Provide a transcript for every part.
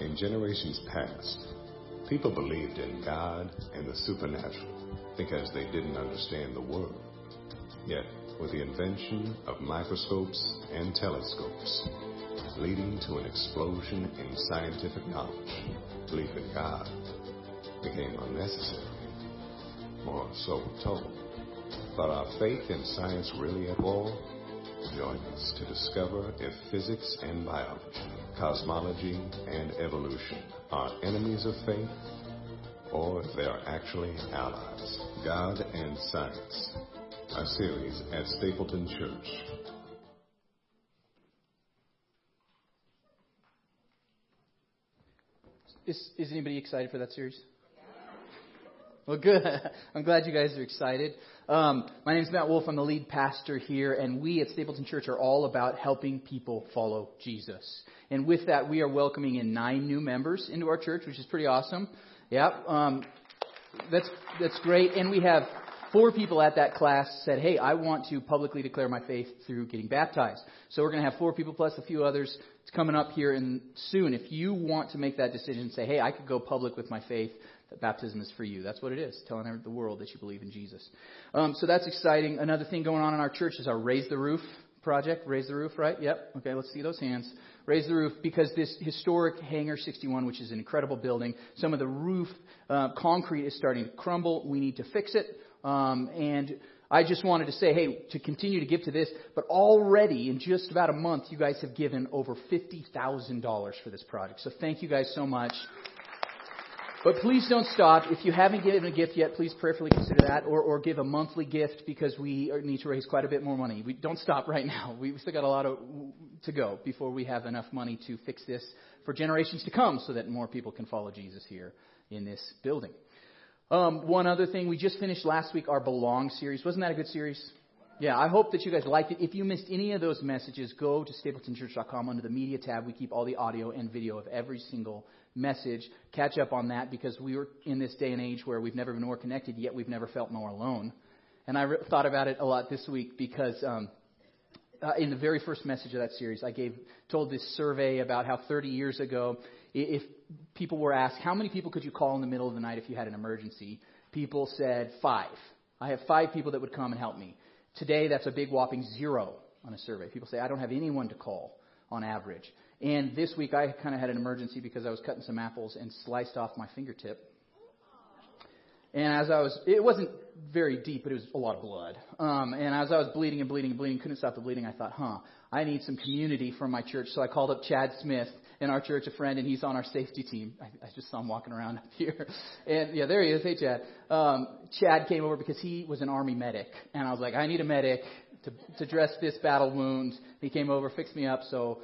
In generations past, people believed in God and the supernatural because they didn't understand the world. Yet, with the invention of microscopes and telescopes, leading to an explosion in scientific knowledge, belief in God became unnecessary, or so we're told. But are faith and science really at war? Join us to discover if physics and biology, cosmology and evolution are enemies of faith or they are actually allies. God and Science, a series at Stapleton Church. Is, is anybody excited for that series? Well, good. I'm glad you guys are excited. Um, my name is Matt Wolf. I'm the lead pastor here, and we at Stapleton Church are all about helping people follow Jesus. And with that, we are welcoming in nine new members into our church, which is pretty awesome. Yeah, um, that's that's great. And we have four people at that class said, "Hey, I want to publicly declare my faith through getting baptized." So we're going to have four people plus a few others. It's coming up here in soon. If you want to make that decision, say, "Hey, I could go public with my faith." Baptism is for you. That's what it is, telling the world that you believe in Jesus. Um, so that's exciting. Another thing going on in our church is our Raise the Roof project. Raise the roof, right? Yep. Okay, let's see those hands. Raise the roof because this historic Hangar 61, which is an incredible building, some of the roof uh, concrete is starting to crumble. We need to fix it. Um, and I just wanted to say, hey, to continue to give to this, but already in just about a month, you guys have given over $50,000 for this project. So thank you guys so much. But please don't stop. If you haven't given a gift yet, please prayerfully consider that, or, or give a monthly gift because we need to raise quite a bit more money. We don't stop right now. We've still got a lot of, to go before we have enough money to fix this for generations to come, so that more people can follow Jesus here in this building. Um, one other thing, we just finished last week our Belong series. Wasn't that a good series? Yeah, I hope that you guys liked it. If you missed any of those messages, go to stapletonchurch.com under the media tab. We keep all the audio and video of every single message. Catch up on that because we were in this day and age where we've never been more connected, yet we've never felt more alone. And I re- thought about it a lot this week because um, uh, in the very first message of that series, I gave told this survey about how 30 years ago, if people were asked how many people could you call in the middle of the night if you had an emergency, people said five. I have five people that would come and help me. Today, that's a big whopping zero on a survey. People say I don't have anyone to call on average. And this week I kind of had an emergency because I was cutting some apples and sliced off my fingertip. And as I was, it wasn't very deep, but it was a lot of blood. Um, and as I was bleeding and bleeding and bleeding, couldn't stop the bleeding, I thought, huh, I need some community from my church. So I called up Chad Smith in our church, a friend, and he's on our safety team. I, I just saw him walking around up here. And yeah, there he is. Hey, Chad. Um, Chad came over because he was an army medic. And I was like, I need a medic to, to dress this battle wound. He came over, fixed me up. So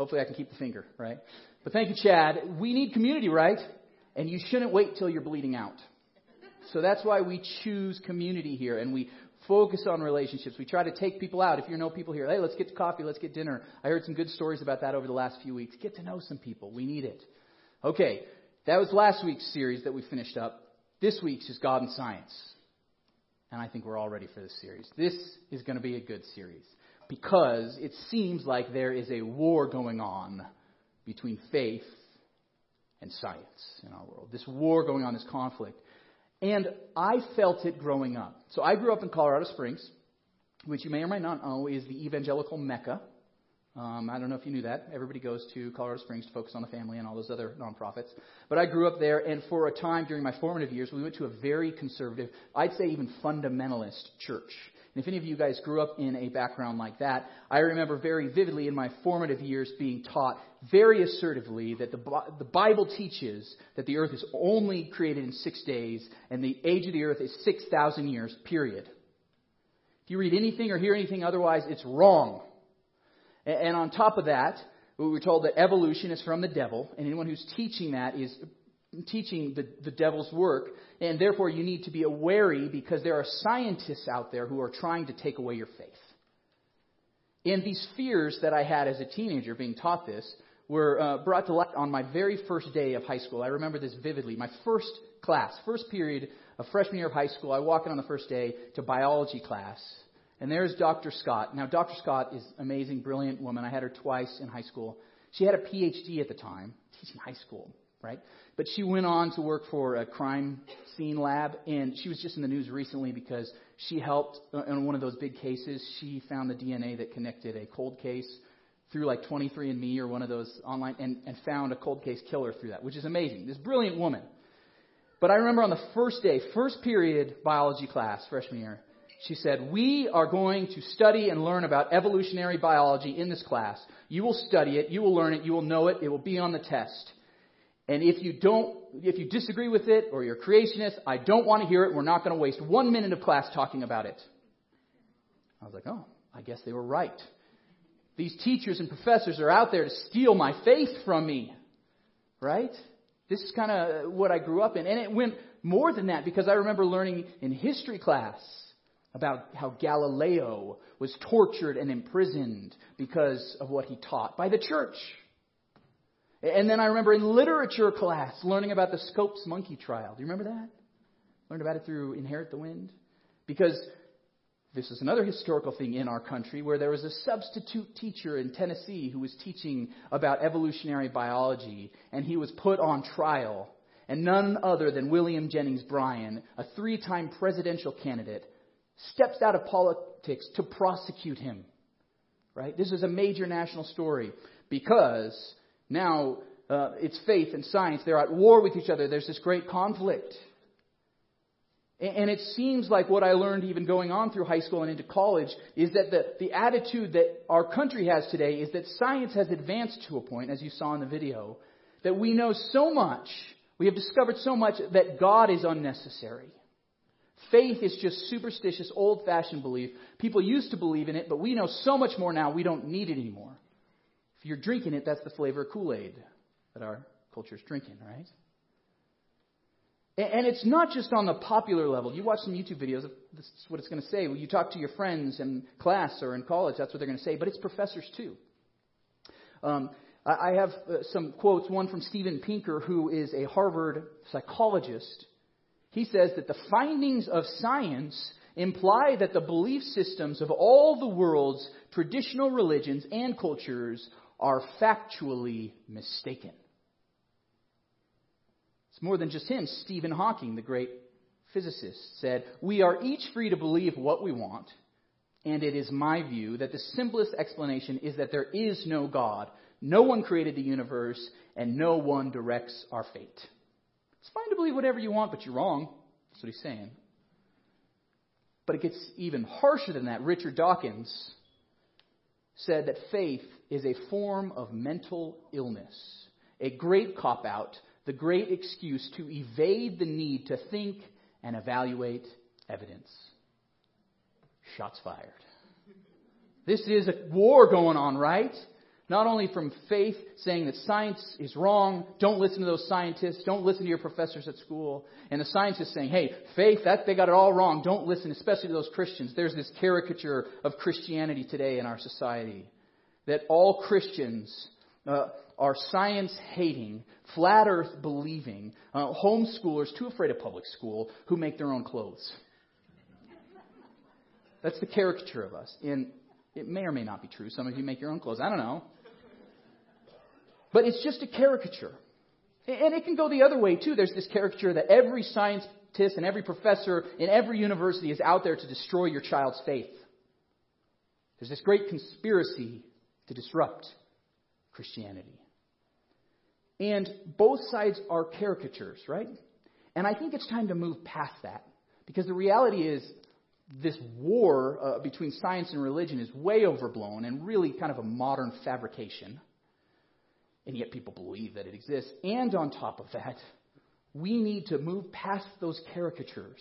Hopefully I can keep the finger, right? But thank you, Chad. We need community, right? And you shouldn't wait till you're bleeding out. So that's why we choose community here and we focus on relationships. We try to take people out. If you know people here, hey, let's get to coffee, let's get dinner. I heard some good stories about that over the last few weeks. Get to know some people. We need it. Okay, that was last week's series that we finished up. This week's is God and Science. And I think we're all ready for this series. This is going to be a good series because it seems like there is a war going on between faith and science in our world. This war going on, this conflict. And I felt it growing up. So I grew up in Colorado Springs, which you may or may not know is the evangelical mecca. Um, I don't know if you knew that. Everybody goes to Colorado Springs to focus on the family and all those other nonprofits. But I grew up there, and for a time during my formative years, we went to a very conservative, I'd say even fundamentalist church. And if any of you guys grew up in a background like that, I remember very vividly in my formative years being taught very assertively that the, the Bible teaches that the earth is only created in six days and the age of the earth is 6,000 years, period. If you read anything or hear anything otherwise, it's wrong. And on top of that, we were told that evolution is from the devil, and anyone who's teaching that is teaching the, the devil's work, and therefore you need to be wary because there are scientists out there who are trying to take away your faith. And these fears that I had as a teenager being taught this were uh, brought to light on my very first day of high school. I remember this vividly. My first class, first period of freshman year of high school, I walk in on the first day to biology class, and there's Dr. Scott. Now, Dr. Scott is amazing, brilliant woman. I had her twice in high school. She had a PhD at the time, teaching high school, right? But she went on to work for a crime scene lab, and she was just in the news recently because she helped uh, in one of those big cases. She found the DNA that connected a cold case through like 23andMe or one of those online and, and found a cold case killer through that, which is amazing. This brilliant woman. But I remember on the first day, first period biology class, freshman year, she said, We are going to study and learn about evolutionary biology in this class. You will study it, you will learn it, you will know it, it will be on the test. And if you don't, if you disagree with it or you're creationist, I don't want to hear it. We're not going to waste one minute of class talking about it. I was like, oh, I guess they were right. These teachers and professors are out there to steal my faith from me. Right? This is kind of what I grew up in. And it went more than that because I remember learning in history class about how Galileo was tortured and imprisoned because of what he taught by the church. And then I remember in literature class learning about the Scopes monkey trial. Do you remember that? Learned about it through Inherit the Wind. Because this is another historical thing in our country where there was a substitute teacher in Tennessee who was teaching about evolutionary biology, and he was put on trial. And none other than William Jennings Bryan, a three time presidential candidate, steps out of politics to prosecute him. Right? This is a major national story because now, uh, it's faith and science. They're at war with each other. There's this great conflict. And it seems like what I learned even going on through high school and into college is that the, the attitude that our country has today is that science has advanced to a point, as you saw in the video, that we know so much, we have discovered so much that God is unnecessary. Faith is just superstitious, old fashioned belief. People used to believe in it, but we know so much more now, we don't need it anymore. If you're drinking it, that's the flavor of Kool Aid that our culture is drinking, right? And it's not just on the popular level. You watch some YouTube videos, this is what it's going to say. You talk to your friends in class or in college, that's what they're going to say. But it's professors too. Um, I have uh, some quotes, one from Steven Pinker, who is a Harvard psychologist. He says that the findings of science imply that the belief systems of all the world's traditional religions and cultures are factually mistaken. It's more than just him. Stephen Hawking, the great physicist, said, We are each free to believe what we want, and it is my view that the simplest explanation is that there is no God, no one created the universe, and no one directs our fate. It's fine to believe whatever you want, but you're wrong. That's what he's saying. But it gets even harsher than that. Richard Dawkins said that faith is a form of mental illness, a great cop out, the great excuse to evade the need to think and evaluate evidence. Shots fired. This is a war going on, right? Not only from faith saying that science is wrong, don't listen to those scientists, don't listen to your professors at school, and the scientists saying, hey, faith, that they got it all wrong, don't listen, especially to those Christians. There's this caricature of Christianity today in our society that all Christians uh, are science hating, flat earth believing, uh, homeschoolers too afraid of public school who make their own clothes. That's the caricature of us. And it may or may not be true. Some of you make your own clothes. I don't know. But it's just a caricature. And it can go the other way, too. There's this caricature that every scientist and every professor in every university is out there to destroy your child's faith. There's this great conspiracy to disrupt Christianity. And both sides are caricatures, right? And I think it's time to move past that. Because the reality is, this war uh, between science and religion is way overblown and really kind of a modern fabrication. And yet people believe that it exists. And on top of that, we need to move past those caricatures.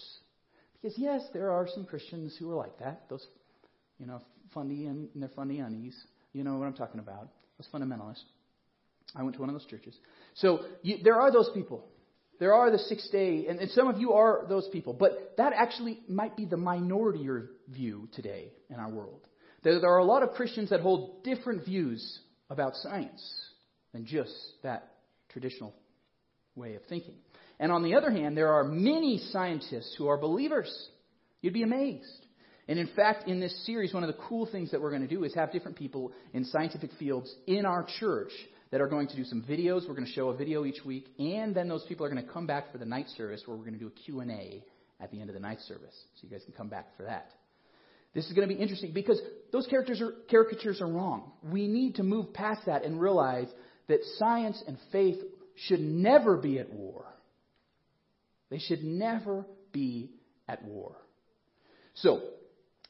Because, yes, there are some Christians who are like that. Those, you know, funny and, and their funny unnies. You know what I'm talking about. Those fundamentalists. I went to one of those churches. So you, there are those people. There are the six day, and, and some of you are those people. But that actually might be the minority view today in our world. There, there are a lot of Christians that hold different views about science than just that traditional way of thinking. And on the other hand, there are many scientists who are believers. You'd be amazed. And in fact, in this series, one of the cool things that we're going to do is have different people in scientific fields in our church that are going to do some videos. We're going to show a video each week, and then those people are going to come back for the night service where we're going to do a Q&A at the end of the night service. So you guys can come back for that. This is going to be interesting because those characters are, caricatures are wrong. We need to move past that and realize that science and faith should never be at war. They should never be at war. So,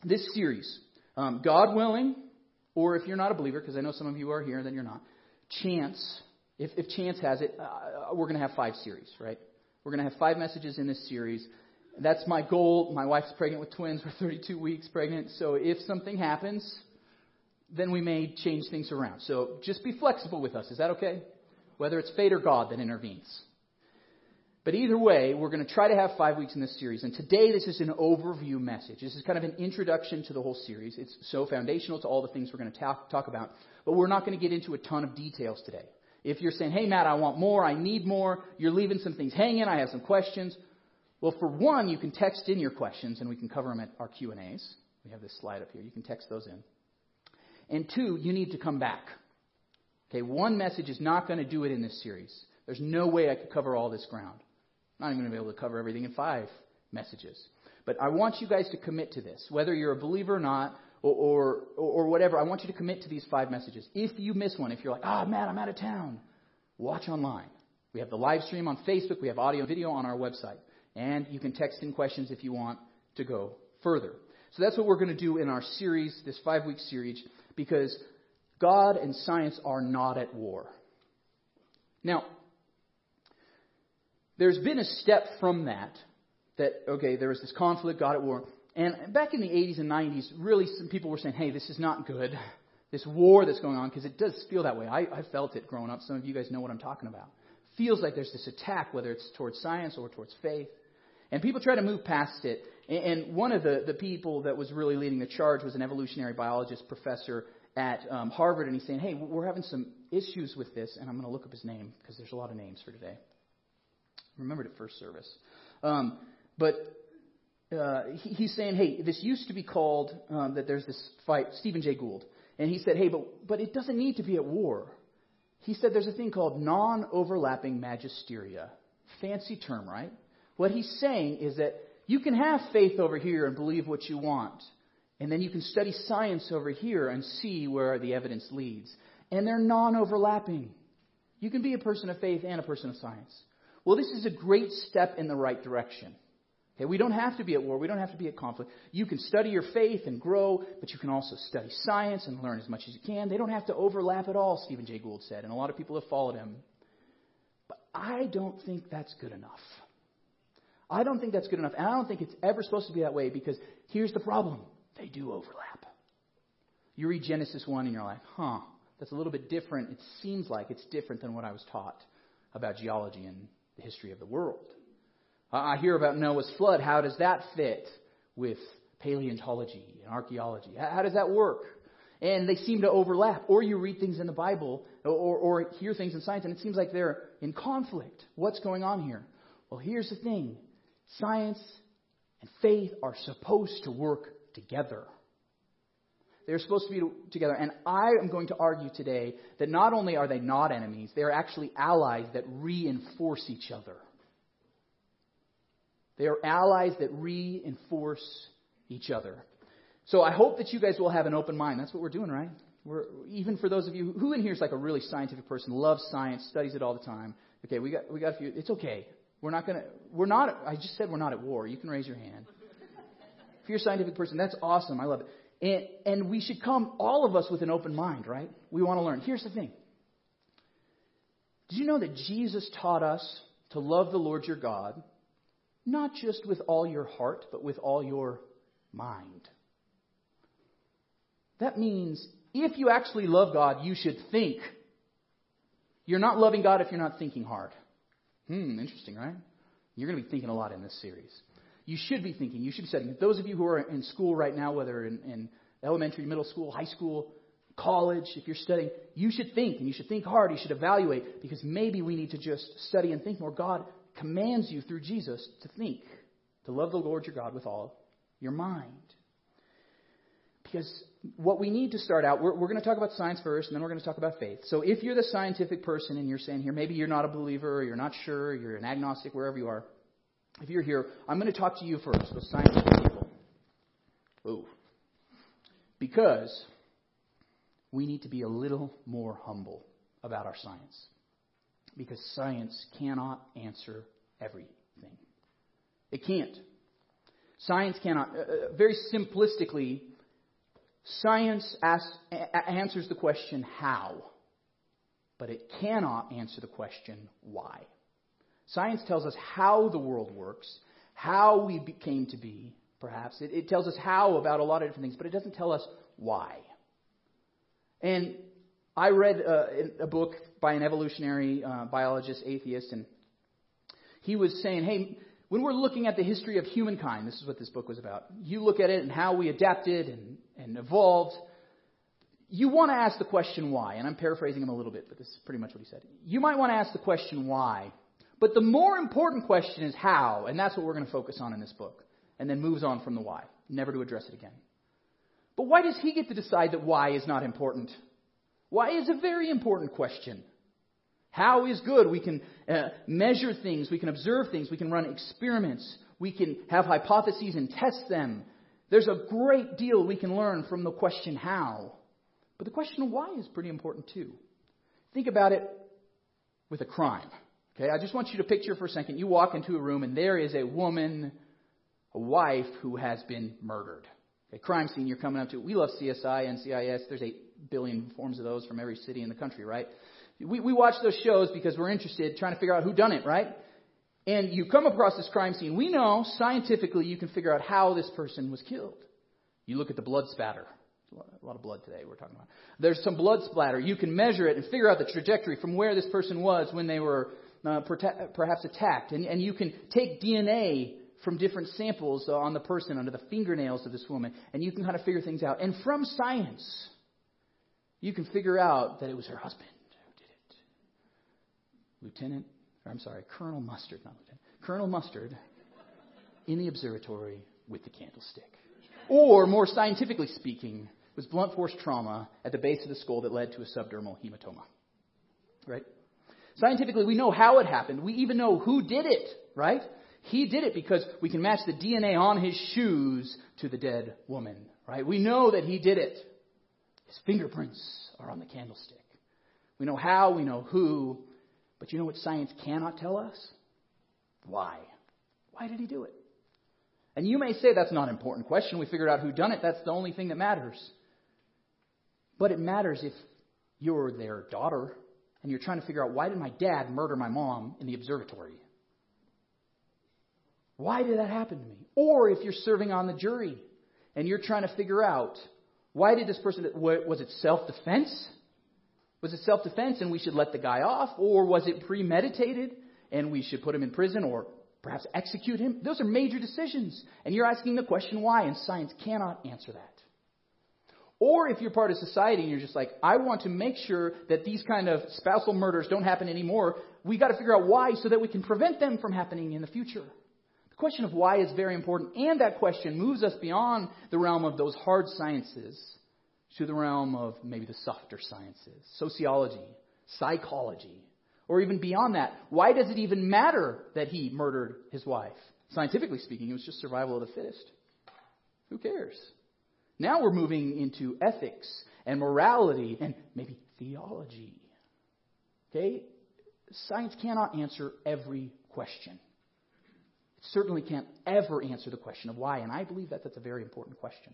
this series, um, God willing, or if you're not a believer, because I know some of you are here, then you're not, chance, if, if chance has it, uh, we're going to have five series, right? We're going to have five messages in this series. That's my goal. My wife's pregnant with twins. We're 32 weeks pregnant. So if something happens, then we may change things around. So just be flexible with us. Is that okay? Whether it's fate or God that intervenes. But either way, we're going to try to have five weeks in this series. And today, this is an overview message. This is kind of an introduction to the whole series. It's so foundational to all the things we're going to talk, talk about. But we're not going to get into a ton of details today. If you're saying, hey, Matt, I want more, I need more, you're leaving some things hanging, I have some questions. Well, for one, you can text in your questions, and we can cover them at our Q&As. We have this slide up here. You can text those in. And two, you need to come back. Okay, one message is not going to do it in this series. There's no way I could cover all this ground. I'm not even going to be able to cover everything in five messages. But I want you guys to commit to this, whether you're a believer or not, or, or, or whatever. I want you to commit to these five messages. If you miss one, if you're like, ah, oh, man, I'm out of town, watch online. We have the live stream on Facebook. We have audio and video on our website. And you can text in questions if you want to go further. So that's what we're going to do in our series, this five week series because God and science are not at war. Now, there's been a step from that, that, okay, there was this conflict, God at war. And back in the 80s and 90s, really some people were saying, hey, this is not good. This war that's going on, because it does feel that way. I, I felt it growing up. Some of you guys know what I'm talking about. Feels like there's this attack, whether it's towards science or towards faith. And people try to move past it. And one of the, the people that was really leading the charge was an evolutionary biologist professor at um, Harvard, and he's saying, hey, we're having some issues with this, and I'm going to look up his name because there's a lot of names for today. Remembered it first service. Um, but uh, he, he's saying, hey, this used to be called, um, that there's this fight, Stephen Jay Gould. And he said, hey, but, but it doesn't need to be at war. He said there's a thing called non overlapping magisteria. Fancy term, right? What he's saying is that you can have faith over here and believe what you want. And then you can study science over here and see where the evidence leads. And they're non overlapping. You can be a person of faith and a person of science. Well, this is a great step in the right direction. Okay, we don't have to be at war. We don't have to be at conflict. You can study your faith and grow, but you can also study science and learn as much as you can. They don't have to overlap at all, Stephen Jay Gould said, and a lot of people have followed him. But I don't think that's good enough. I don't think that's good enough. And I don't think it's ever supposed to be that way because here's the problem they do overlap. You read Genesis 1 and you're like, huh, that's a little bit different. It seems like it's different than what I was taught about geology and the history of the world. I hear about Noah's flood. How does that fit with paleontology and archaeology? How does that work? And they seem to overlap. Or you read things in the Bible or, or hear things in science and it seems like they're in conflict. What's going on here? Well, here's the thing Science and faith are supposed to work together. They're supposed to be together. And I am going to argue today that not only are they not enemies, they are actually allies that reinforce each other. They are allies that reinforce each other. So I hope that you guys will have an open mind. That's what we're doing, right? We're, even for those of you who in here is like a really scientific person, loves science, studies it all the time. Okay, we got we got a few. It's okay. We're not going to, we're not, I just said we're not at war. You can raise your hand. if you're a scientific person, that's awesome. I love it. And, and we should come, all of us, with an open mind, right? We want to learn. Here's the thing. Did you know that Jesus taught us to love the Lord your God, not just with all your heart, but with all your mind? That means if you actually love God, you should think. You're not loving God if you're not thinking hard. Hmm, interesting, right? You're going to be thinking a lot in this series. You should be thinking, you should be studying. Those of you who are in school right now, whether in, in elementary, middle school, high school, college, if you're studying, you should think and you should think hard. You should evaluate because maybe we need to just study and think more. God commands you through Jesus to think, to love the Lord your God with all your mind. because what we need to start out, we're, we're going to talk about science first, and then we're going to talk about faith. So if you're the scientific person and you're saying here, maybe you're not a believer, or you're not sure, you're an agnostic, wherever you are, if you're here, I'm going to talk to you first, those scientific people. Ooh. Because we need to be a little more humble about our science. Because science cannot answer everything. It can't. Science cannot. Uh, uh very simplistically, Science asks, answers the question how, but it cannot answer the question why. Science tells us how the world works, how we came to be, perhaps. It, it tells us how about a lot of different things, but it doesn't tell us why. And I read uh, a book by an evolutionary uh, biologist, atheist, and he was saying, hey, when we're looking at the history of humankind, this is what this book was about. You look at it and how we adapted and, and evolved. You want to ask the question why, and I'm paraphrasing him a little bit, but this is pretty much what he said. You might want to ask the question why, but the more important question is how, and that's what we're going to focus on in this book, and then moves on from the why, never to address it again. But why does he get to decide that why is not important? Why is a very important question. How is good? We can uh, measure things, we can observe things, we can run experiments, we can have hypotheses and test them. There's a great deal we can learn from the question how. But the question why is pretty important too. Think about it with a crime. Okay, I just want you to picture for a second you walk into a room and there is a woman, a wife who has been murdered. Okay, crime scene you're coming up to. We love CSI, and CIS. There's 8 billion forms of those from every city in the country, right? We, we watch those shows because we're interested trying to figure out who done it, right? And you come across this crime scene. We know scientifically you can figure out how this person was killed. You look at the blood spatter. A lot of blood today we're talking about. There's some blood splatter. You can measure it and figure out the trajectory from where this person was when they were uh, perhaps attacked. And, and you can take DNA from different samples on the person under the fingernails of this woman, and you can kind of figure things out. And from science, you can figure out that it was her husband. Who did it. Lieutenant, I'm sorry, Colonel Mustard, not Lieutenant, Colonel Mustard in the observatory with the candlestick. Or, more scientifically speaking, was blunt force trauma at the base of the skull that led to a subdermal hematoma. Right? Scientifically, we know how it happened. We even know who did it, right? He did it because we can match the DNA on his shoes to the dead woman, right? We know that he did it. His fingerprints are on the candlestick. We know how, we know who, but you know what science cannot tell us? Why? Why did he do it? And you may say that's not an important question. We figured out who done it. That's the only thing that matters. But it matters if you're their daughter and you're trying to figure out why did my dad murder my mom in the observatory? Why did that happen to me? Or if you're serving on the jury and you're trying to figure out why did this person was it self-defense? Was it self defense and we should let the guy off? Or was it premeditated and we should put him in prison or perhaps execute him? Those are major decisions. And you're asking the question why, and science cannot answer that. Or if you're part of society and you're just like, I want to make sure that these kind of spousal murders don't happen anymore, we got to figure out why so that we can prevent them from happening in the future. The question of why is very important, and that question moves us beyond the realm of those hard sciences to the realm of maybe the softer sciences, sociology, psychology, or even beyond that. Why does it even matter that he murdered his wife? Scientifically speaking, it was just survival of the fittest. Who cares? Now we're moving into ethics and morality and maybe theology. Okay? Science cannot answer every question. It certainly can't ever answer the question of why, and I believe that that's a very important question.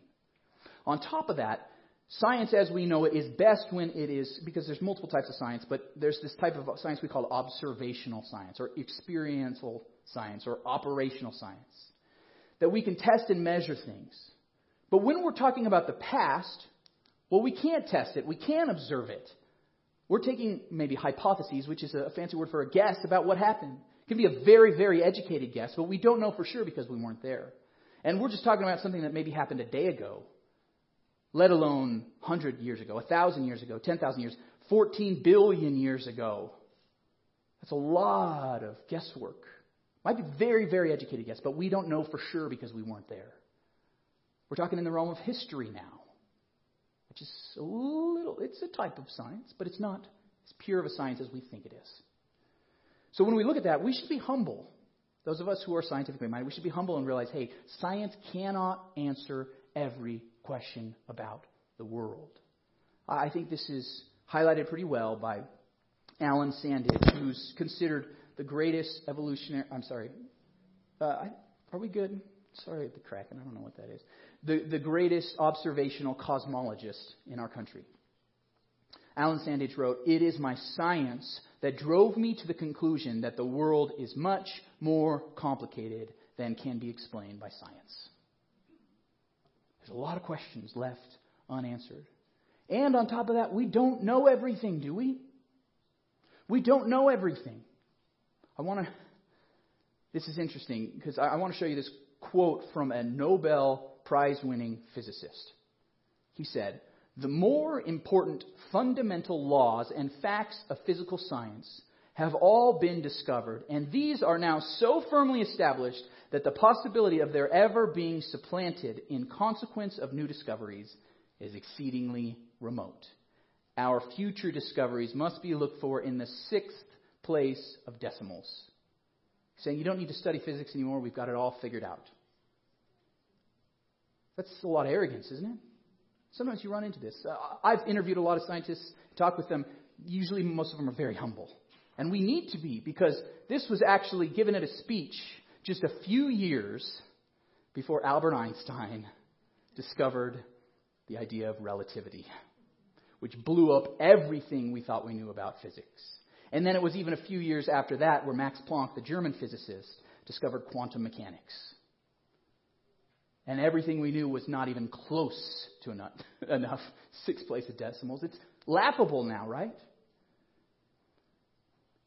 On top of that, Science as we know it is best when it is, because there's multiple types of science, but there's this type of science we call observational science, or experiential science, or operational science. That we can test and measure things. But when we're talking about the past, well, we can't test it. We can't observe it. We're taking maybe hypotheses, which is a fancy word for a guess about what happened. It can be a very, very educated guess, but we don't know for sure because we weren't there. And we're just talking about something that maybe happened a day ago let alone 100 years ago, 1,000 years ago, 10,000 years, 14 billion years ago. That's a lot of guesswork. Might be very, very educated guess, but we don't know for sure because we weren't there. We're talking in the realm of history now. which is a little, it's a type of science, but it's not as pure of a science as we think it is. So when we look at that, we should be humble. Those of us who are scientifically minded, we should be humble and realize, hey, science cannot answer every question about the world. I think this is highlighted pretty well by Alan Sandage, who's considered the greatest evolutionary. I'm sorry. Uh, are we good? Sorry, the cracking. I don't know what that is. The, the greatest observational cosmologist in our country. Alan Sandage wrote, It is my science that drove me to the conclusion that the world is much more complicated than can be explained by science. There's a lot of questions left unanswered. And on top of that, we don't know everything, do we? We don't know everything. I want to. This is interesting because I, I want to show you this quote from a Nobel Prize winning physicist. He said, The more important fundamental laws and facts of physical science have all been discovered, and these are now so firmly established that the possibility of their ever being supplanted in consequence of new discoveries is exceedingly remote. Our future discoveries must be looked for in the sixth place of decimals. Saying you don't need to study physics anymore, we've got it all figured out. That's a lot of arrogance, isn't it? Sometimes you run into this. Uh, I've interviewed a lot of scientists, talked with them. Usually, most of them are very humble. And we need to be because this was actually given at a speech just a few years before Albert Einstein discovered the idea of relativity, which blew up everything we thought we knew about physics. And then it was even a few years after that where Max Planck, the German physicist, discovered quantum mechanics. And everything we knew was not even close to enough, enough six place of decimals. It's laughable now, right?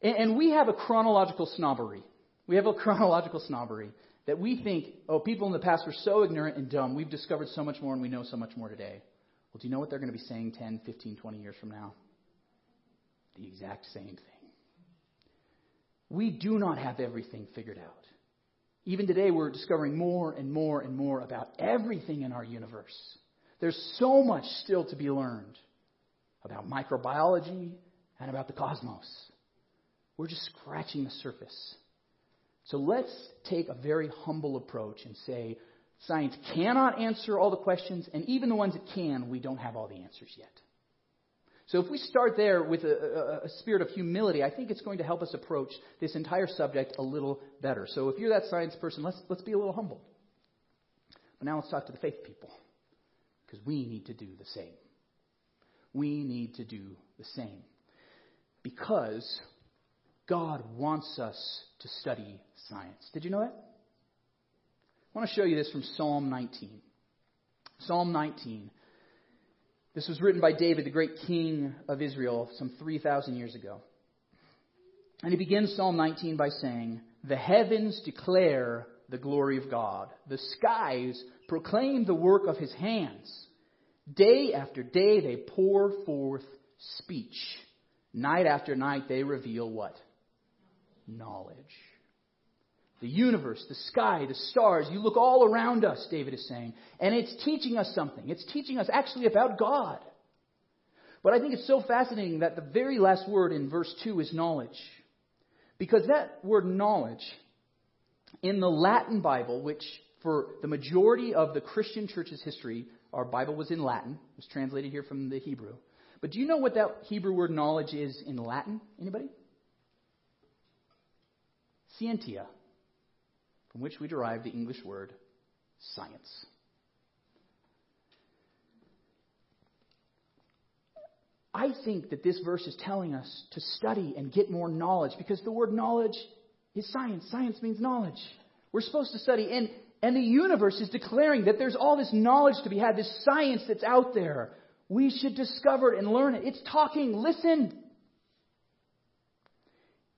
And, and we have a chronological snobbery. We have a chronological snobbery that we think, oh, people in the past were so ignorant and dumb, we've discovered so much more and we know so much more today. Well, do you know what they're going to be saying 10, 15, 20 years from now? The exact same thing. We do not have everything figured out. Even today, we're discovering more and more and more about everything in our universe. There's so much still to be learned about microbiology and about the cosmos. We're just scratching the surface. So let's take a very humble approach and say science cannot answer all the questions, and even the ones it can, we don't have all the answers yet. So if we start there with a, a, a, spirit of humility, I think it's going to help us approach this entire subject a little better. So if you're that science person, let's, let's be a little humble. But now let's talk to the faith people, because we need to do the same. We need to do the same. Because God wants us to study science. Did you know that? I want to show you this from Psalm 19. Psalm 19. This was written by David, the great king of Israel, some 3,000 years ago. And he begins Psalm 19 by saying, The heavens declare the glory of God, the skies proclaim the work of his hands. Day after day they pour forth speech. Night after night they reveal what? knowledge. The universe, the sky, the stars, you look all around us, David is saying, and it's teaching us something. It's teaching us actually about God. But I think it's so fascinating that the very last word in verse 2 is knowledge. Because that word knowledge, in the Latin Bible, which for the majority of the Christian church's history, our Bible was in Latin, it was translated here from the Hebrew. But do you know what that Hebrew word knowledge is in Latin? Anybody? scientia, from which we derive the English word science. I think that this verse is telling us to study and get more knowledge because the word knowledge is science. Science means knowledge. We're supposed to study, and, and the universe is declaring that there's all this knowledge to be had, this science that's out there. We should discover it and learn it. It's talking, listen.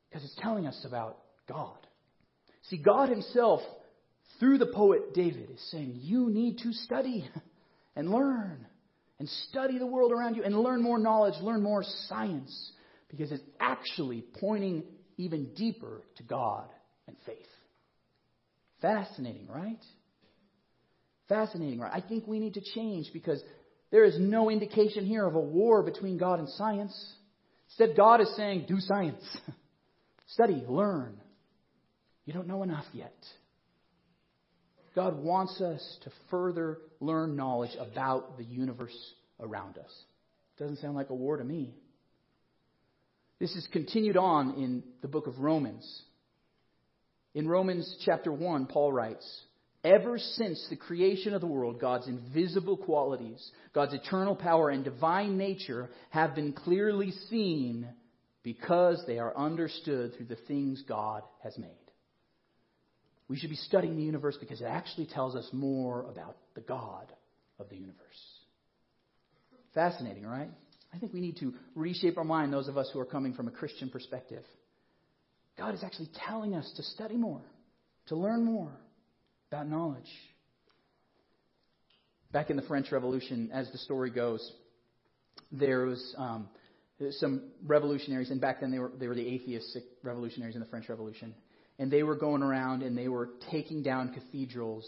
Because it's telling us about God. See, God Himself, through the poet David, is saying, You need to study and learn and study the world around you and learn more knowledge, learn more science, because it's actually pointing even deeper to God and faith. Fascinating, right? Fascinating, right? I think we need to change because There is no indication here of a war between God and science. Instead, God is saying, do science. Study, learn. You don't know enough yet. God wants us to further learn knowledge about the universe around us. Doesn't sound like a war to me. This is continued on in the book of Romans. In Romans chapter 1, Paul writes, Ever since the creation of the world, God's invisible qualities, God's eternal power and divine nature have been clearly seen because they are understood through the things God has made. We should be studying the universe because it actually tells us more about the God of the universe. Fascinating, right? I think we need to reshape our mind, those of us who are coming from a Christian perspective. God is actually telling us to study more, to learn more about knowledge. Back in the French Revolution, as the story goes, there was um, some revolutionaries, and back then they were they were the atheist revolutionaries in the French Revolution, and they were going around and they were taking down cathedrals,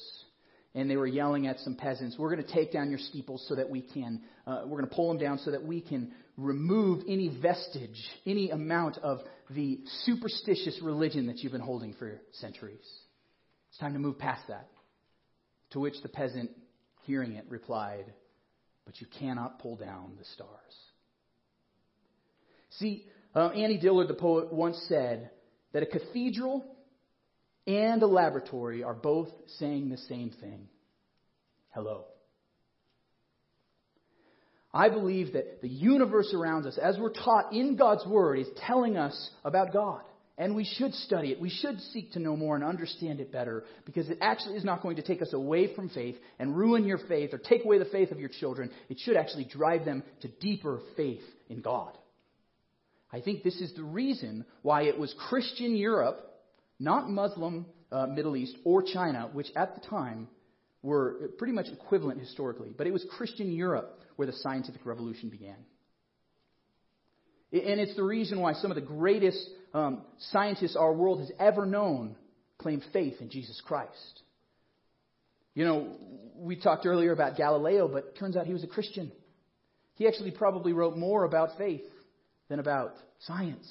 and they were yelling at some peasants, "We're going to take down your steeples so that we can, uh, we're going to pull them down so that we can remove any vestige, any amount of the superstitious religion that you've been holding for centuries." It's time to move past that. To which the peasant, hearing it, replied, But you cannot pull down the stars. See, uh, Annie Dillard, the poet, once said that a cathedral and a laboratory are both saying the same thing hello. I believe that the universe around us, as we're taught in God's Word, is telling us about God. And we should study it. We should seek to know more and understand it better because it actually is not going to take us away from faith and ruin your faith or take away the faith of your children. It should actually drive them to deeper faith in God. I think this is the reason why it was Christian Europe, not Muslim uh, Middle East or China, which at the time were pretty much equivalent historically, but it was Christian Europe where the scientific revolution began. And it's the reason why some of the greatest um, scientists our world has ever known claim faith in Jesus Christ. You know, we talked earlier about Galileo, but turns out he was a Christian. He actually probably wrote more about faith than about science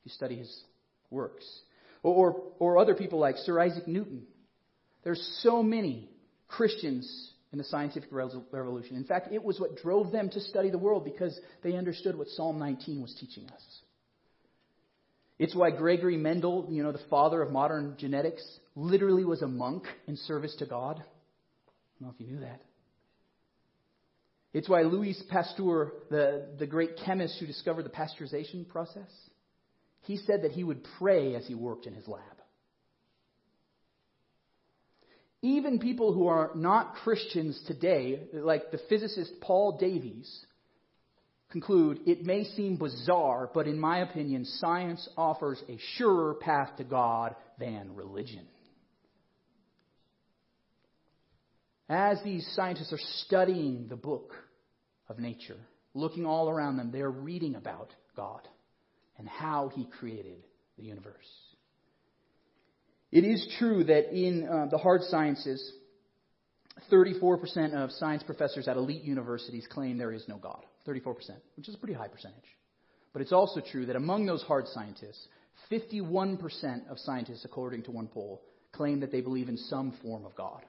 if you study his works. Or, or, or other people like Sir Isaac Newton. There's so many Christians in the scientific revolution. In fact, it was what drove them to study the world because they understood what Psalm 19 was teaching us. It's why Gregory Mendel, you know, the father of modern genetics, literally was a monk in service to God. I don't know if you knew that. It's why Louis Pasteur, the, the great chemist who discovered the pasteurization process, he said that he would pray as he worked in his lab. Even people who are not Christians today, like the physicist Paul Davies, conclude it may seem bizarre, but in my opinion, science offers a surer path to God than religion. As these scientists are studying the book of nature, looking all around them, they're reading about God and how He created the universe. It is true that in uh, the hard sciences, 34% of science professors at elite universities claim there is no God. 34%, which is a pretty high percentage. But it's also true that among those hard scientists, 51% of scientists, according to one poll, claim that they believe in some form of God.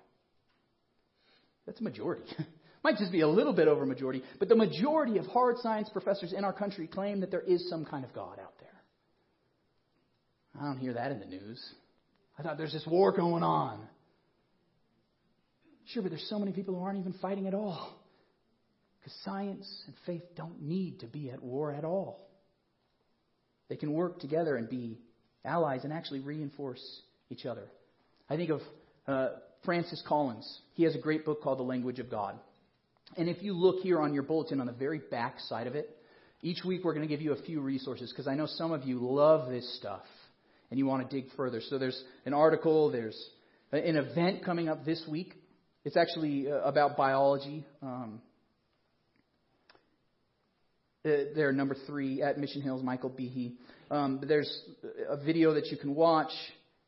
That's a majority. Might just be a little bit over majority, but the majority of hard science professors in our country claim that there is some kind of God out there. I don't hear that in the news. I thought there's this war going on. Sure, but there's so many people who aren't even fighting at all. Because science and faith don't need to be at war at all. They can work together and be allies and actually reinforce each other. I think of uh, Francis Collins. He has a great book called The Language of God. And if you look here on your bulletin on the very back side of it, each week we're going to give you a few resources because I know some of you love this stuff and you want to dig further. So there's an article, there's an event coming up this week. It's actually uh, about biology. Um, uh, they're number three at Mission Hills, Michael Behe. Um, there's a video that you can watch,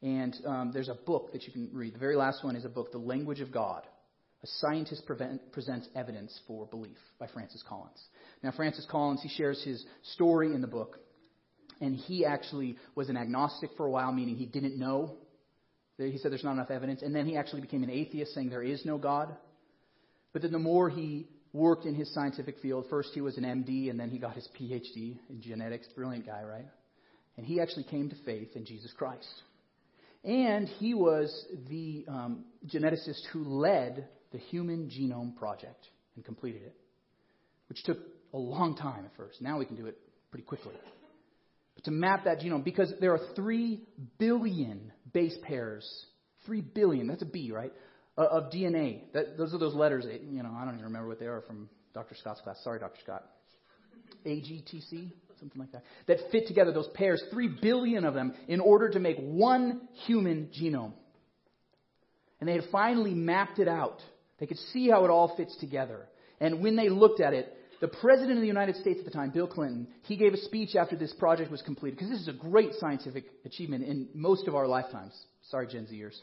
and um, there's a book that you can read. The very last one is a book, The Language of God, A Scientist Prevent, Presents Evidence for Belief by Francis Collins. Now, Francis Collins, he shares his story in the book, and he actually was an agnostic for a while, meaning he didn't know. He said there's not enough evidence. And then he actually became an atheist, saying there is no God. But then the more he worked in his scientific field, first he was an MD, and then he got his PhD in genetics. Brilliant guy, right? And he actually came to faith in Jesus Christ. And he was the um, geneticist who led the Human Genome Project and completed it, which took a long time at first. Now we can do it pretty quickly. But to map that genome, because there are 3 billion base pairs, 3 billion, that's a B, right, of DNA. That, those are those letters, you know, I don't even remember what they are from Dr. Scott's class. Sorry, Dr. Scott. AGTC, something like that. That fit together, those pairs, 3 billion of them, in order to make one human genome. And they had finally mapped it out. They could see how it all fits together. And when they looked at it, the president of the United States at the time, Bill Clinton, he gave a speech after this project was completed, because this is a great scientific achievement in most of our lifetimes. Sorry, Gen Zers.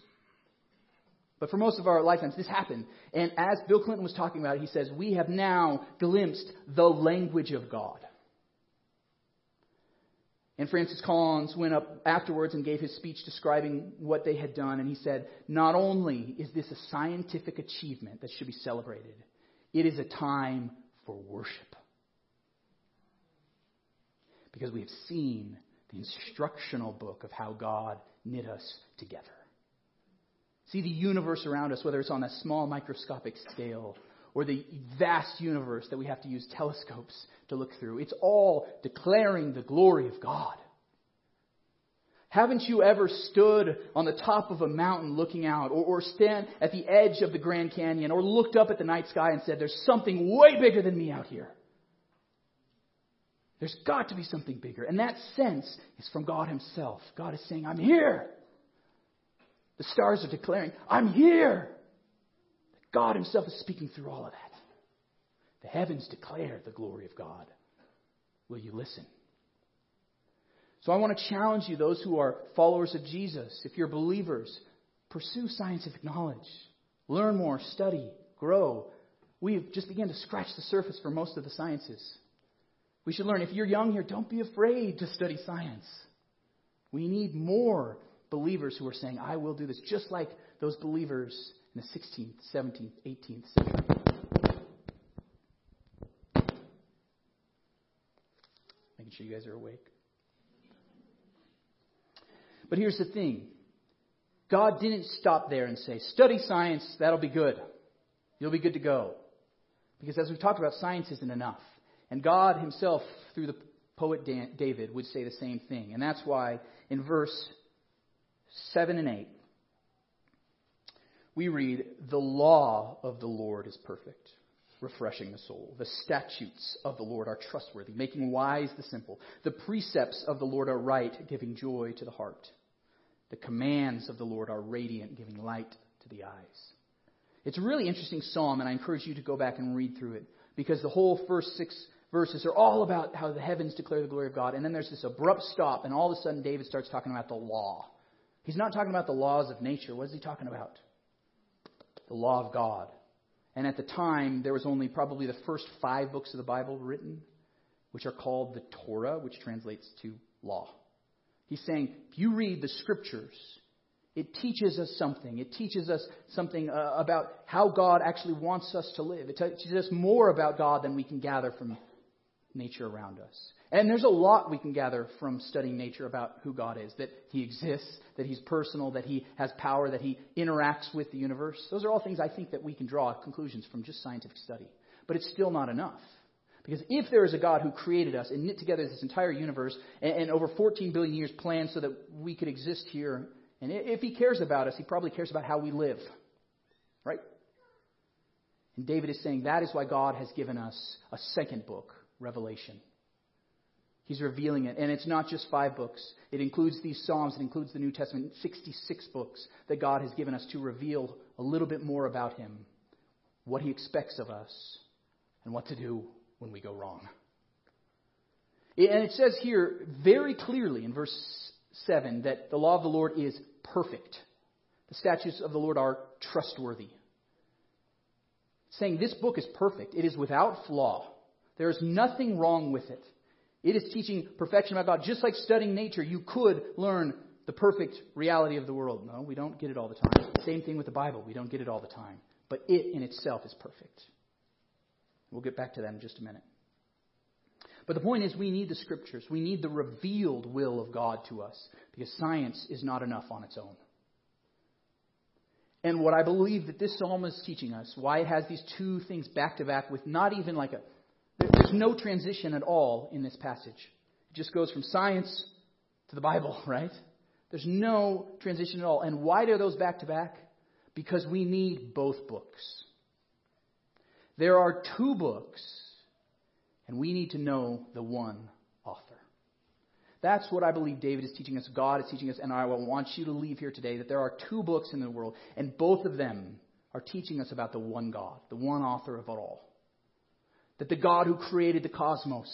But for most of our lifetimes, this happened. And as Bill Clinton was talking about it, he says, We have now glimpsed the language of God. And Francis Collins went up afterwards and gave his speech describing what they had done. And he said, Not only is this a scientific achievement that should be celebrated, it is a time for worship. Because we have seen the instructional book of how God knit us together. See the universe around us, whether it's on a small microscopic scale or the vast universe that we have to use telescopes to look through. It's all declaring the glory of God. Haven't you ever stood on the top of a mountain looking out, or, or stand at the edge of the Grand Canyon, or looked up at the night sky and said, There's something way bigger than me out here? There's got to be something bigger. And that sense is from God Himself. God is saying, I'm here. The stars are declaring, I'm here. God Himself is speaking through all of that. The heavens declare the glory of God. Will you listen? So I want to challenge you, those who are followers of Jesus, if you're believers, pursue scientific knowledge. Learn more, study, grow. We've just begun to scratch the surface for most of the sciences. We should learn. If you're young here, don't be afraid to study science. We need more believers who are saying, I will do this, just like those believers in the 16th, 17th, 18th century. Making sure you guys are awake. But here's the thing God didn't stop there and say, study science, that'll be good. You'll be good to go. Because as we've talked about, science isn't enough. And God Himself, through the poet David, would say the same thing. And that's why in verse 7 and 8, we read, The law of the Lord is perfect, refreshing the soul. The statutes of the Lord are trustworthy, making wise the simple. The precepts of the Lord are right, giving joy to the heart. The commands of the Lord are radiant, giving light to the eyes. It's a really interesting psalm, and I encourage you to go back and read through it because the whole first six verses are all about how the heavens declare the glory of God. And then there's this abrupt stop, and all of a sudden David starts talking about the law. He's not talking about the laws of nature. What is he talking about? The law of God. And at the time, there was only probably the first five books of the Bible written, which are called the Torah, which translates to law. He's saying, if you read the scriptures, it teaches us something. It teaches us something uh, about how God actually wants us to live. It teaches us more about God than we can gather from nature around us. And there's a lot we can gather from studying nature about who God is that He exists, that He's personal, that He has power, that He interacts with the universe. Those are all things I think that we can draw conclusions from just scientific study. But it's still not enough. Because if there is a God who created us and knit together this entire universe and, and over 14 billion years planned so that we could exist here, and if he cares about us, he probably cares about how we live. Right? And David is saying that is why God has given us a second book, Revelation. He's revealing it. And it's not just five books. It includes these Psalms. It includes the New Testament, 66 books that God has given us to reveal a little bit more about Him, what He expects of us, and what to do when we go wrong. And it says here very clearly in verse 7 that the law of the Lord is perfect. The statutes of the Lord are trustworthy. saying this book is perfect. It is without flaw. There is nothing wrong with it. It is teaching perfection about God. Just like studying nature, you could learn the perfect reality of the world. No, we don't get it all the time. Same thing with the Bible. We don't get it all the time. But it in itself is perfect. We'll get back to that in just a minute. But the point is, we need the scriptures. We need the revealed will of God to us because science is not enough on its own. And what I believe that this psalm is teaching us, why it has these two things back to back with not even like a, there's no transition at all in this passage. It just goes from science to the Bible, right? There's no transition at all. And why are those back to back? Because we need both books. There are two books and we need to know the one author. That's what I believe David is teaching us, God is teaching us, and I want you to leave here today that there are two books in the world, and both of them are teaching us about the one God, the one author of it all. That the God who created the cosmos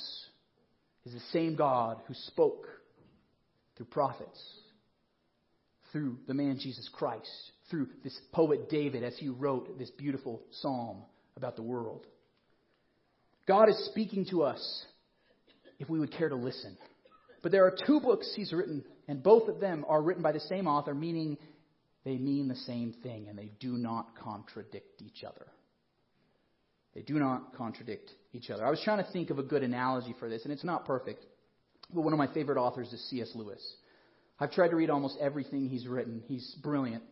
is the same God who spoke through prophets, through the man Jesus Christ, through this poet David as he wrote this beautiful psalm about the world. God is speaking to us if we would care to listen. But there are two books he's written, and both of them are written by the same author, meaning they mean the same thing and they do not contradict each other. They do not contradict each other. I was trying to think of a good analogy for this, and it's not perfect, but one of my favorite authors is C.S. Lewis. I've tried to read almost everything he's written. He's brilliant.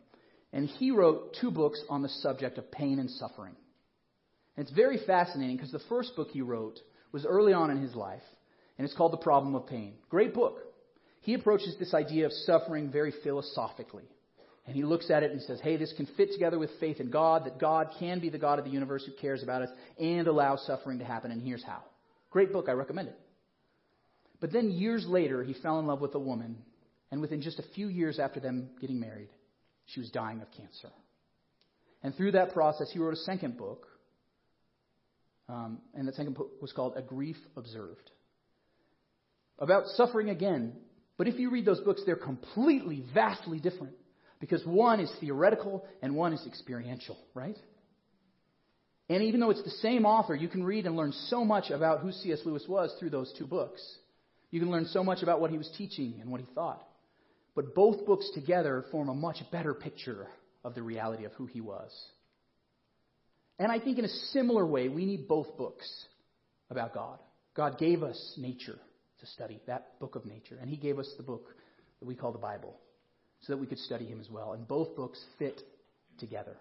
And he wrote two books on the subject of pain and suffering. And it's very fascinating because the first book he wrote was early on in his life, and it's called The Problem of Pain. Great book. He approaches this idea of suffering very philosophically. And he looks at it and says, hey, this can fit together with faith in God, that God can be the God of the universe who cares about us and allows suffering to happen, and here's how. Great book, I recommend it. But then years later, he fell in love with a woman, and within just a few years after them getting married, she was dying of cancer. And through that process, he wrote a second book um, and the second book was called A Grief Observed. About suffering again. But if you read those books, they're completely, vastly different. Because one is theoretical and one is experiential, right? And even though it's the same author, you can read and learn so much about who C.S. Lewis was through those two books. You can learn so much about what he was teaching and what he thought. But both books together form a much better picture of the reality of who he was. And I think in a similar way, we need both books about God. God gave us nature to study, that book of nature, and He gave us the book that we call the Bible so that we could study Him as well. And both books fit together.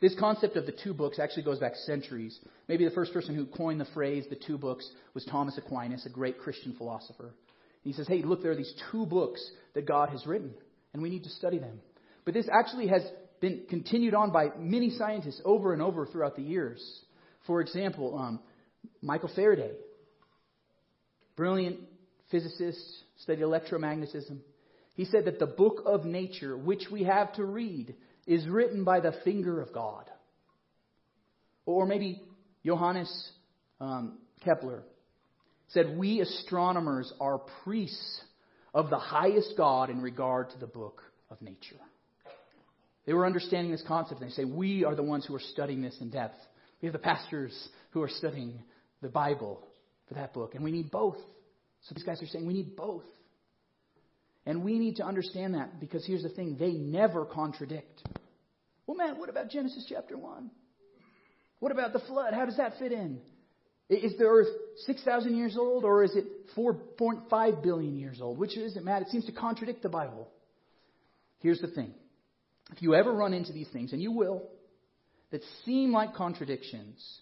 This concept of the two books actually goes back centuries. Maybe the first person who coined the phrase the two books was Thomas Aquinas, a great Christian philosopher. he says, hey, look, there are these two books that God has written, and we need to study them. But this actually has been continued on by many scientists over and over throughout the years. For example, um, Michael Faraday, brilliant physicist, studied electromagnetism. He said that the book of nature, which we have to read, is written by the finger of God. Or maybe Johannes um, Kepler said, We astronomers are priests of the highest God in regard to the book of nature. They were understanding this concept. And they say, We are the ones who are studying this in depth. We have the pastors who are studying the Bible for that book. And we need both. So these guys are saying we need both. And we need to understand that because here's the thing they never contradict. Well, man, what about Genesis chapter 1? What about the flood? How does that fit in? Is the earth 6,000 years old or is it 4.5 billion years old? Which is it, Matt? It seems to contradict the Bible. Here's the thing if you ever run into these things, and you will, that seem like contradictions,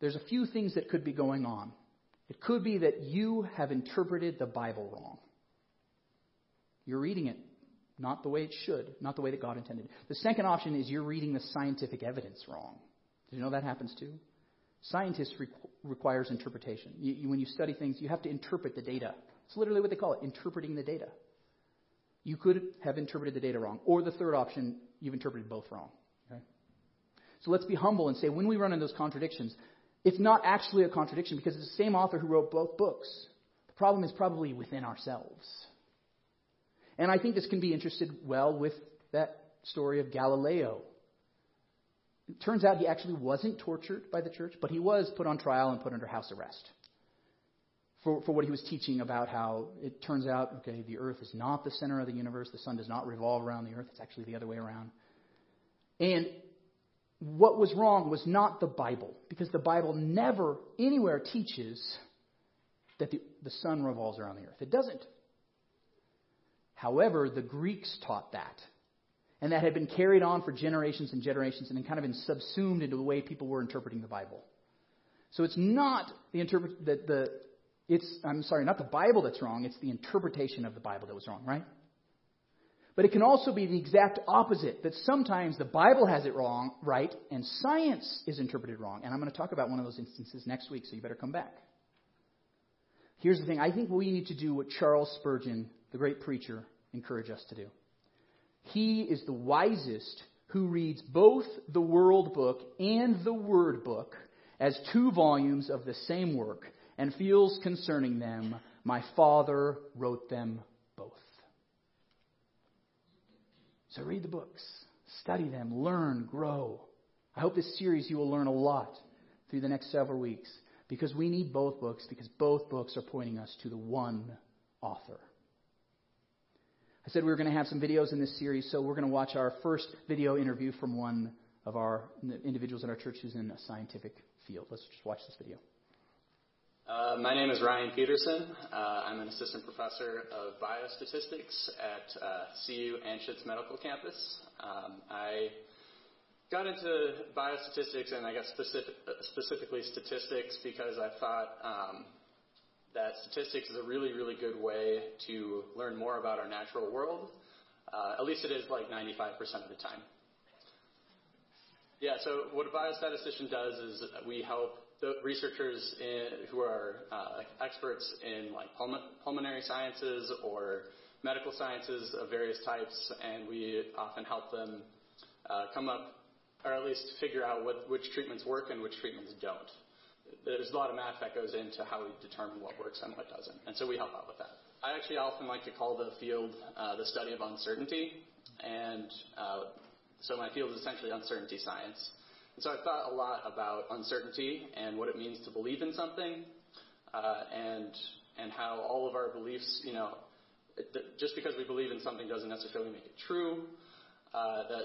there's a few things that could be going on. It could be that you have interpreted the Bible wrong. You're reading it not the way it should, not the way that God intended. The second option is you're reading the scientific evidence wrong. Did you know that happens too? Scientists requ- requires interpretation. You, you, when you study things, you have to interpret the data. It's literally what they call it, interpreting the data. You could have interpreted the data wrong. Or the third option, you've interpreted both wrong. Okay? So let's be humble and say when we run into those contradictions, it's not actually a contradiction because it's the same author who wrote both books. The problem is probably within ourselves. And I think this can be interested well with that story of Galileo. It turns out he actually wasn't tortured by the church, but he was put on trial and put under house arrest for, for what he was teaching about how it turns out, okay, the earth is not the center of the universe, the sun does not revolve around the earth, it's actually the other way around. And what was wrong was not the Bible, because the Bible never anywhere teaches that the, the sun revolves around the earth. It doesn't. However, the Greeks taught that. And that had been carried on for generations and generations and then kind of been subsumed into the way people were interpreting the Bible. So it's not the interpret the, the it's I'm sorry, not the Bible that's wrong, it's the interpretation of the Bible that was wrong, right? But it can also be the exact opposite, that sometimes the Bible has it wrong, right, and science is interpreted wrong. And I'm going to talk about one of those instances next week, so you better come back. Here's the thing I think we need to do what Charles Spurgeon, the great preacher, encouraged us to do. He is the wisest who reads both the World Book and the Word Book as two volumes of the same work and feels concerning them, My Father wrote them both. So read the books, study them, learn, grow. I hope this series you will learn a lot through the next several weeks because we need both books because both books are pointing us to the one author. I said we were going to have some videos in this series, so we're going to watch our first video interview from one of our individuals in our church who's in a scientific field. Let's just watch this video. Uh, my name is Ryan Peterson. Uh, I'm an assistant professor of biostatistics at uh, CU Anschutz Medical Campus. Um, I got into biostatistics and I guess specific, specifically statistics because I thought um, that statistics is a really, really good way to learn more about our natural world. Uh, at least it is like 95% of the time. Yeah, so what a biostatistician does is we help the researchers in, who are uh, experts in like pulmonary sciences or medical sciences of various types, and we often help them uh, come up or at least figure out what, which treatments work and which treatments don't. There's a lot of math that goes into how we determine what works and what doesn't, and so we help out with that. I actually often like to call the field uh, the study of uncertainty, and uh, so my field is essentially uncertainty science. And so I've thought a lot about uncertainty and what it means to believe in something, uh, and and how all of our beliefs, you know, just because we believe in something doesn't necessarily make it true. Uh, that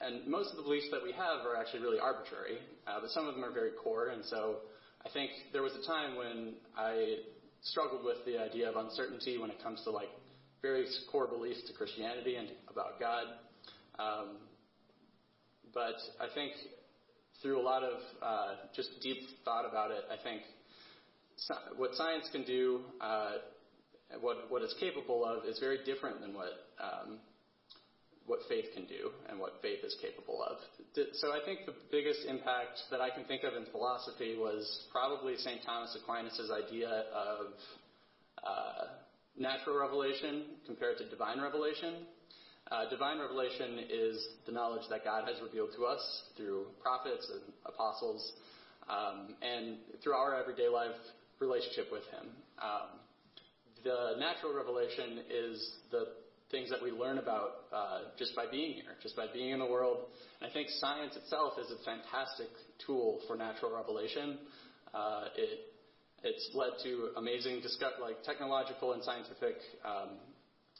and most of the beliefs that we have are actually really arbitrary, uh, but some of them are very core. And so I think there was a time when I struggled with the idea of uncertainty when it comes to like very core beliefs to Christianity and about God. Um, but I think through a lot of uh, just deep thought about it, I think what science can do, uh, what what it's capable of, is very different than what um, what faith can do and what faith is capable of. So I think the biggest impact that I can think of in philosophy was probably St. Thomas Aquinas' idea of uh, natural revelation compared to divine revelation. Uh, divine revelation is the knowledge that God has revealed to us through prophets and apostles, um, and through our everyday life relationship with Him. Um, the natural revelation is the things that we learn about uh, just by being here, just by being in the world. And I think science itself is a fantastic tool for natural revelation. Uh, it it's led to amazing disco- like technological and scientific um,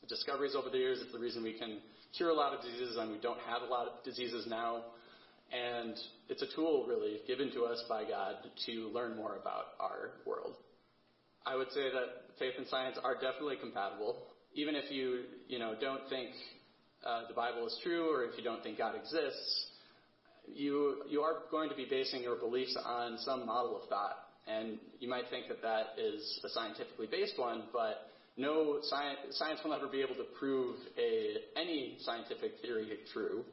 discoveries over the years. It's the reason we can cure a lot of diseases and we don't have a lot of diseases now. And it's a tool really given to us by God to learn more about our world. I would say that faith and science are definitely compatible. Even if you, you know, don't think uh, the Bible is true or if you don't think God exists, you, you are going to be basing your beliefs on some model of thought. And you might think that that is a scientifically based one, but no science, science will never be able to prove a, any scientific theory true.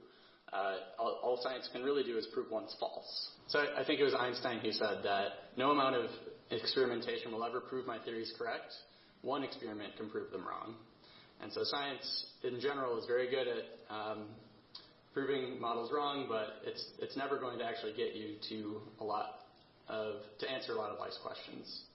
Uh, all, all, science can really do is prove one's false. So I, I think it was Einstein who said that no amount of experimentation will ever prove my theories correct. One experiment can prove them wrong. And so science in general is very good at um, proving models wrong, but it's it's never going to actually get you to a lot of to answer a lot of life's questions.